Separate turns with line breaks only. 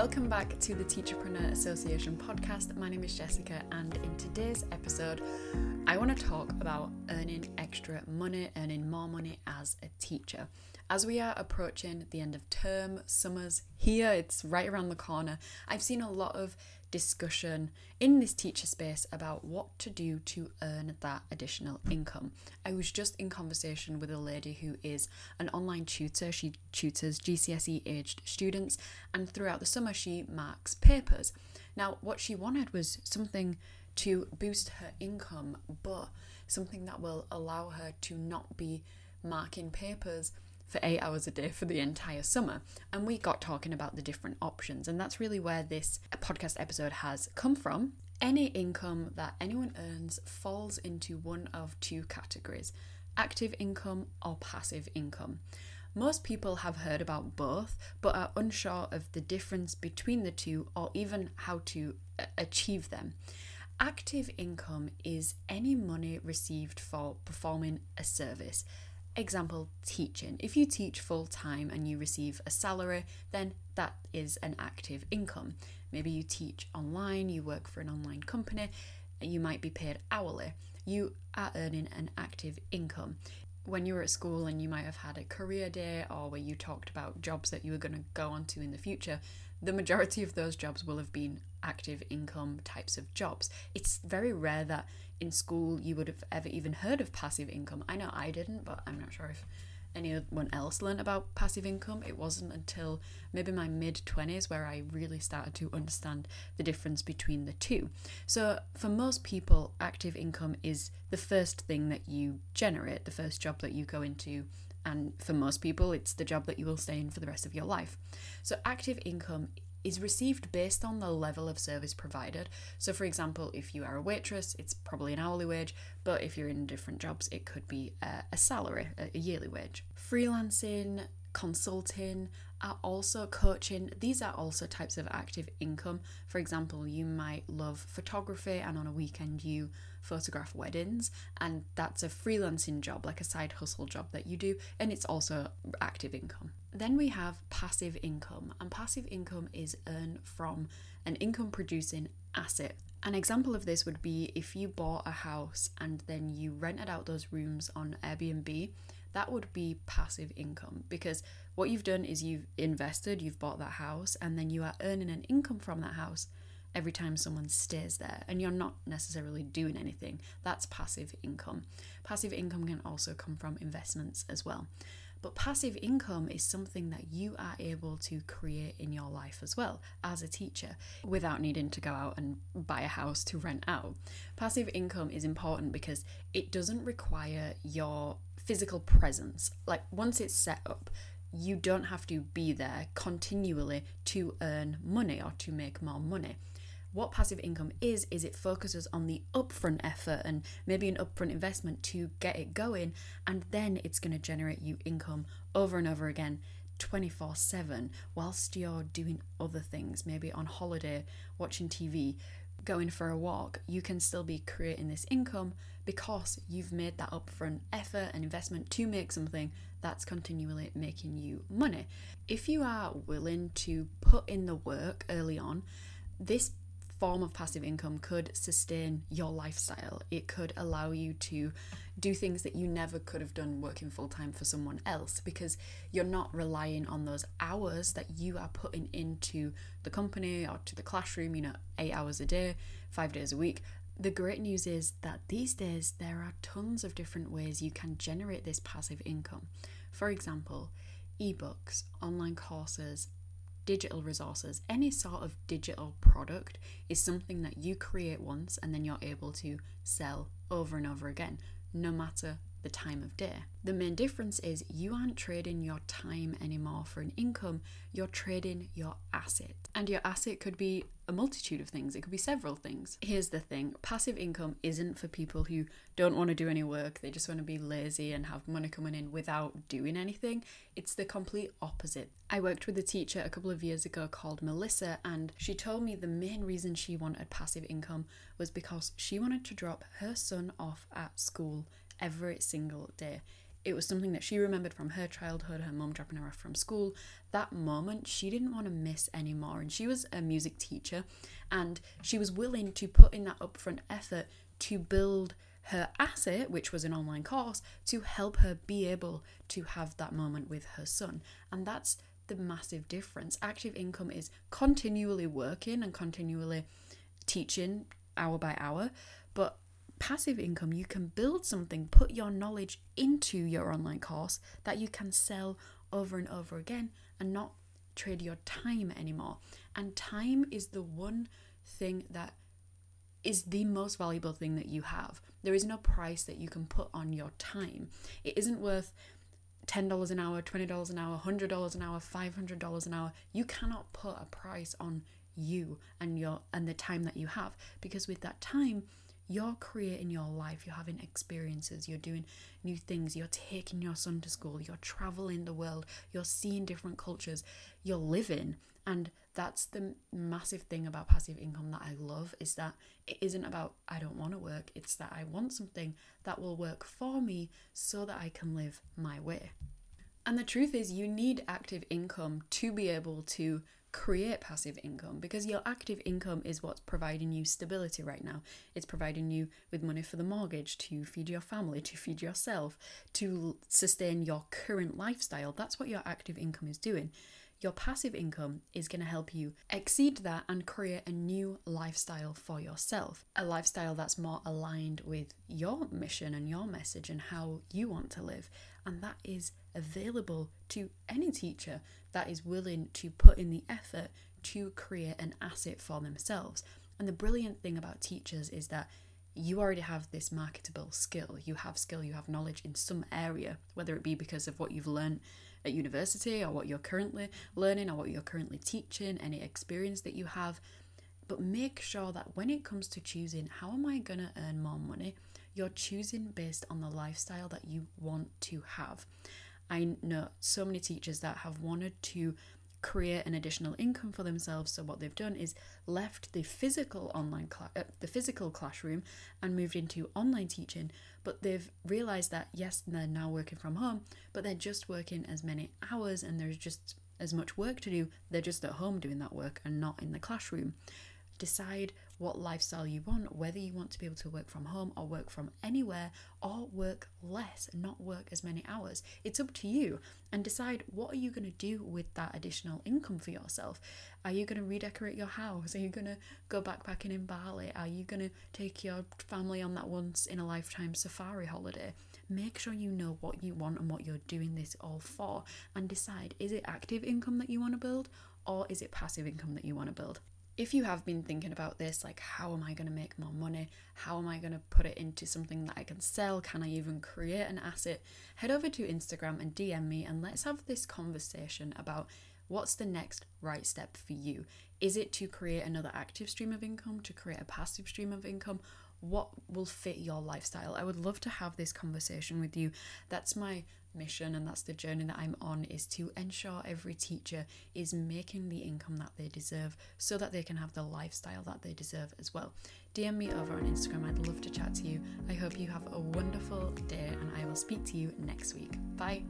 Welcome back to the Teacherpreneur Association podcast. My name is Jessica, and in today's episode, I want to talk about earning extra money, earning more money as a teacher. As we are approaching the end of term, summer's here, it's right around the corner. I've seen a lot of discussion in this teacher space about what to do to earn that additional income. I was just in conversation with a lady who is an online tutor. She tutors GCSE aged students, and throughout the summer, she marks papers. Now, what she wanted was something to boost her income, but something that will allow her to not be marking papers for eight hours a day for the entire summer. And we got talking about the different options. And that's really where this podcast episode has come from. Any income that anyone earns falls into one of two categories active income or passive income. Most people have heard about both, but are unsure of the difference between the two or even how to uh, achieve them. Active income is any money received for performing a service, Example teaching. If you teach full time and you receive a salary, then that is an active income. Maybe you teach online, you work for an online company, you might be paid hourly. You are earning an active income. When you were at school and you might have had a career day or where you talked about jobs that you were going to go on to in the future, the majority of those jobs will have been active income types of jobs. It's very rare that in school you would have ever even heard of passive income. I know I didn't, but I'm not sure if anyone else learned about passive income. It wasn't until maybe my mid 20s where I really started to understand the difference between the two. So, for most people, active income is the first thing that you generate, the first job that you go into and for most people, it's the job that you will stay in for the rest of your life. So, active income is received based on the level of service provided. So, for example, if you are a waitress, it's probably an hourly wage, but if you're in different jobs, it could be a, salary, a yearly wage. Freelancing, consulting, are also coaching. These are also types of active income. For example, you might love photography and on a weekend you photograph weddings, and that's a freelancing job, like a side hustle job that you do, and it's also active income. Then we have passive income, and passive income is earned from an income producing asset. An example of this would be if you bought a house and then you rented out those rooms on Airbnb that would be passive income because what you've done is you've invested, you've bought that house, and then you are earning an income from that house every time someone stays there and you're not necessarily doing anything. That's passive income. Passive income can also come from investments as well. But passive income is something that you are able to create in your life as well as a teacher without needing to go out and buy a house to rent out. Passive income is important because it doesn't require your physical presence. Like once it's set up, you don't have to be there continually to earn money or to make more money. What passive income is, is it focuses on the upfront effort and maybe an upfront investment to get it going, and then it's going to generate you income over and over again 24 7 whilst you're doing other things, maybe on holiday, watching TV, going for a walk, you can still be creating this income because you've made that upfront effort and investment to make something that's continually making you money. If you are willing to put in the work early on, this form of passive income could sustain your lifestyle. It could allow you to do things that you never could have done working full time for someone else because you're not relying on those hours that you are putting into the company or to the classroom, you know, eight hours a day, five days a week. The great news is that these days there are tons of different ways you can generate this passive income. For example, ebooks, online courses, digital resources, any sort of digital product is something that you create once and then you're able to sell over and over again, no matter the time of day. The main difference is you aren't trading your time anymore for an income, you're trading your asset. And your asset could be a multitude of things, it could be several things. Here's the thing passive income isn't for people who don't want to do any work, they just want to be lazy and have money coming in without doing anything. It's the complete opposite. I worked with a teacher a couple of years ago called Melissa, and she told me the main reason she wanted passive income was because she wanted to drop her son off at school every single day. it was something that she remembered from her childhood, her mum dropping her off from school. That moment she didn't want to miss anymore. And she was a music teacher and she was willing to put in that upfront effort to build her asset, which was an online course, to help her be able to have that moment with her son. And that's the massive difference. Active income is continually working and continually teaching hour by hour, but passive income, you can build something, put your knowledge into your online course that you can sell over and over again and not trade your time anymore. And time is the one thing that is the most valuable thing that you have. There is no price that you can put on your time. It isn't worth $10 an hour, $20 an hour, $100 an hour, $500 an hour. You cannot put a price on you and your and the time that you have because with that time you're creating your life, you're having experiences, you're doing new things, you're taking your son to school, you're traveling the world, you're seeing different cultures, you're living. And that's the massive thing about passive income that I love is that it isn't about I don't want to work, it's that I want something that will work for me so that I can live my way. And the truth is, you need active income to be able to create passive income because your active income is what's providing you stability right now. It's providing you with money for the mortgage, to feed your family, to feed yourself, to sustain your current lifestyle. That's what your active income is doing. Your passive income is going to help you exceed that and create a new lifestyle for yourself. A lifestyle that's more aligned with your mission and your message and how you want to live. And that is available to any teacher that is willing to put in the effort to create an asset for themselves. And the brilliant thing about teachers is that you already have this marketable skill. You have skill, you have knowledge in some area, whether it be because of what you've learned at university or what you're currently learning or what you're currently teaching, any experience that you have. But make sure that when it comes to choosing how am I going to earn more money, you're choosing based on the lifestyle that you want to have. I know so many teachers that have wanted to create an additional income for themselves. So what they've done is left the physical online cl- uh, the physical classroom and moved into online teaching. But they've realized that yes, they're now working from home, but they're just working as many hours and there's just as much work to do. They're just at home doing that work and not in the classroom. Decide what lifestyle you want, whether you want to be able to work from home or work from anywhere or work less, not work as many hours. It's up to you and decide what are you going to do with that additional income for yourself. Are you going to redecorate your house? Are you going to go backpacking in Bali? Are you going to take your family on that once in a lifetime safari holiday? Make sure you know what you want and what you're doing this all for and decide is it active income that you want to build or is it passive income that you want to build? If you have been thinking about this, like, how am I going to make more money? How am I going to put it into something that I can sell? Can I even create an asset? Head over to Instagram and DM me and let's have this conversation about what's the next right step for you. Is it to create another active stream of income, to create a passive stream of income? What will fit your lifestyle? I would love to have this conversation with you. That's my mission and that's the journey that I'm on is to ensure every teacher is making the income that they deserve so that they can have the lifestyle that they deserve as well. DM me over on Instagram. I'd love to chat to you. I hope you have a wonderful day and I will speak to you next week. Bye.